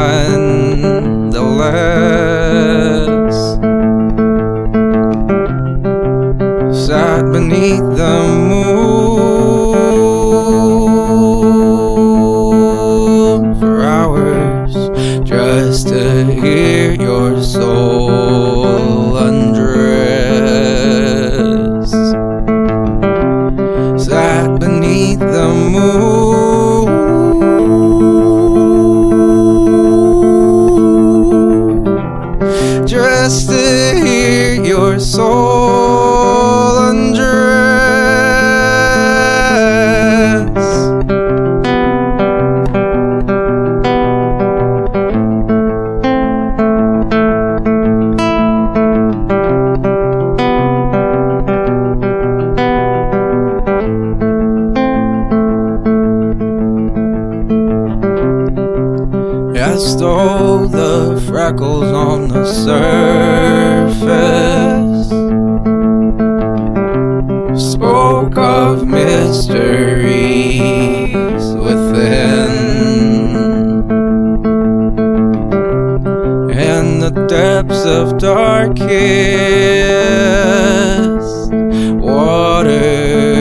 me nonetheless. As though the freckles on the surface spoke of mysteries within. And the depths of darkest waters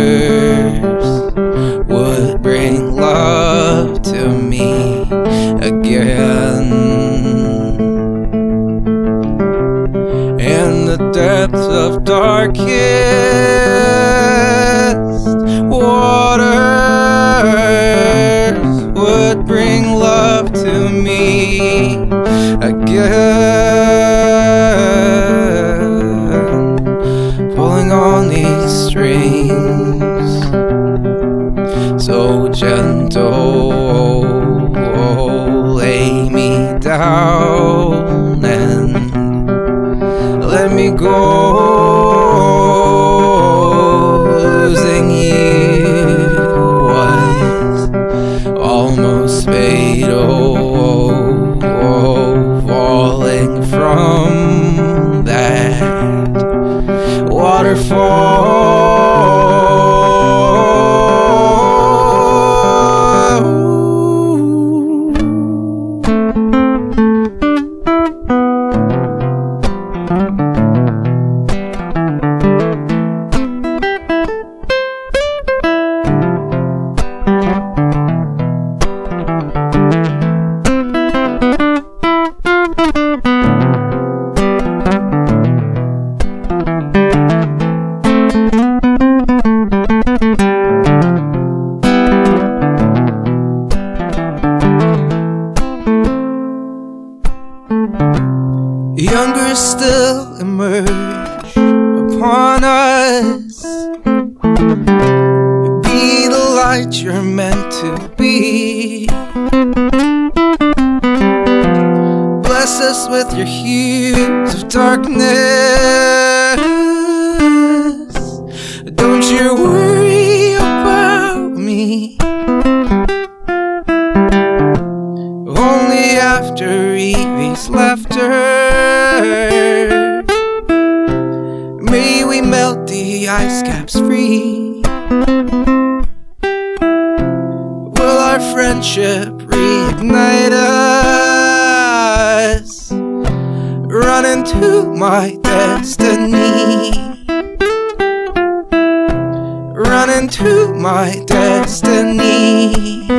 darkest waters would bring love to me again. Pulling on these strings so gentle. Lay me down and let me go. Losing you was almost fatal. Falling from that waterfall. Younger still emerge upon us. Be the light you're meant to be. Bless us with your hues of darkness. Don't you worry about me. Only after Evie's laughter May we melt the ice caps free. Will our friendship reignite us? Run into my destiny. Run into my destiny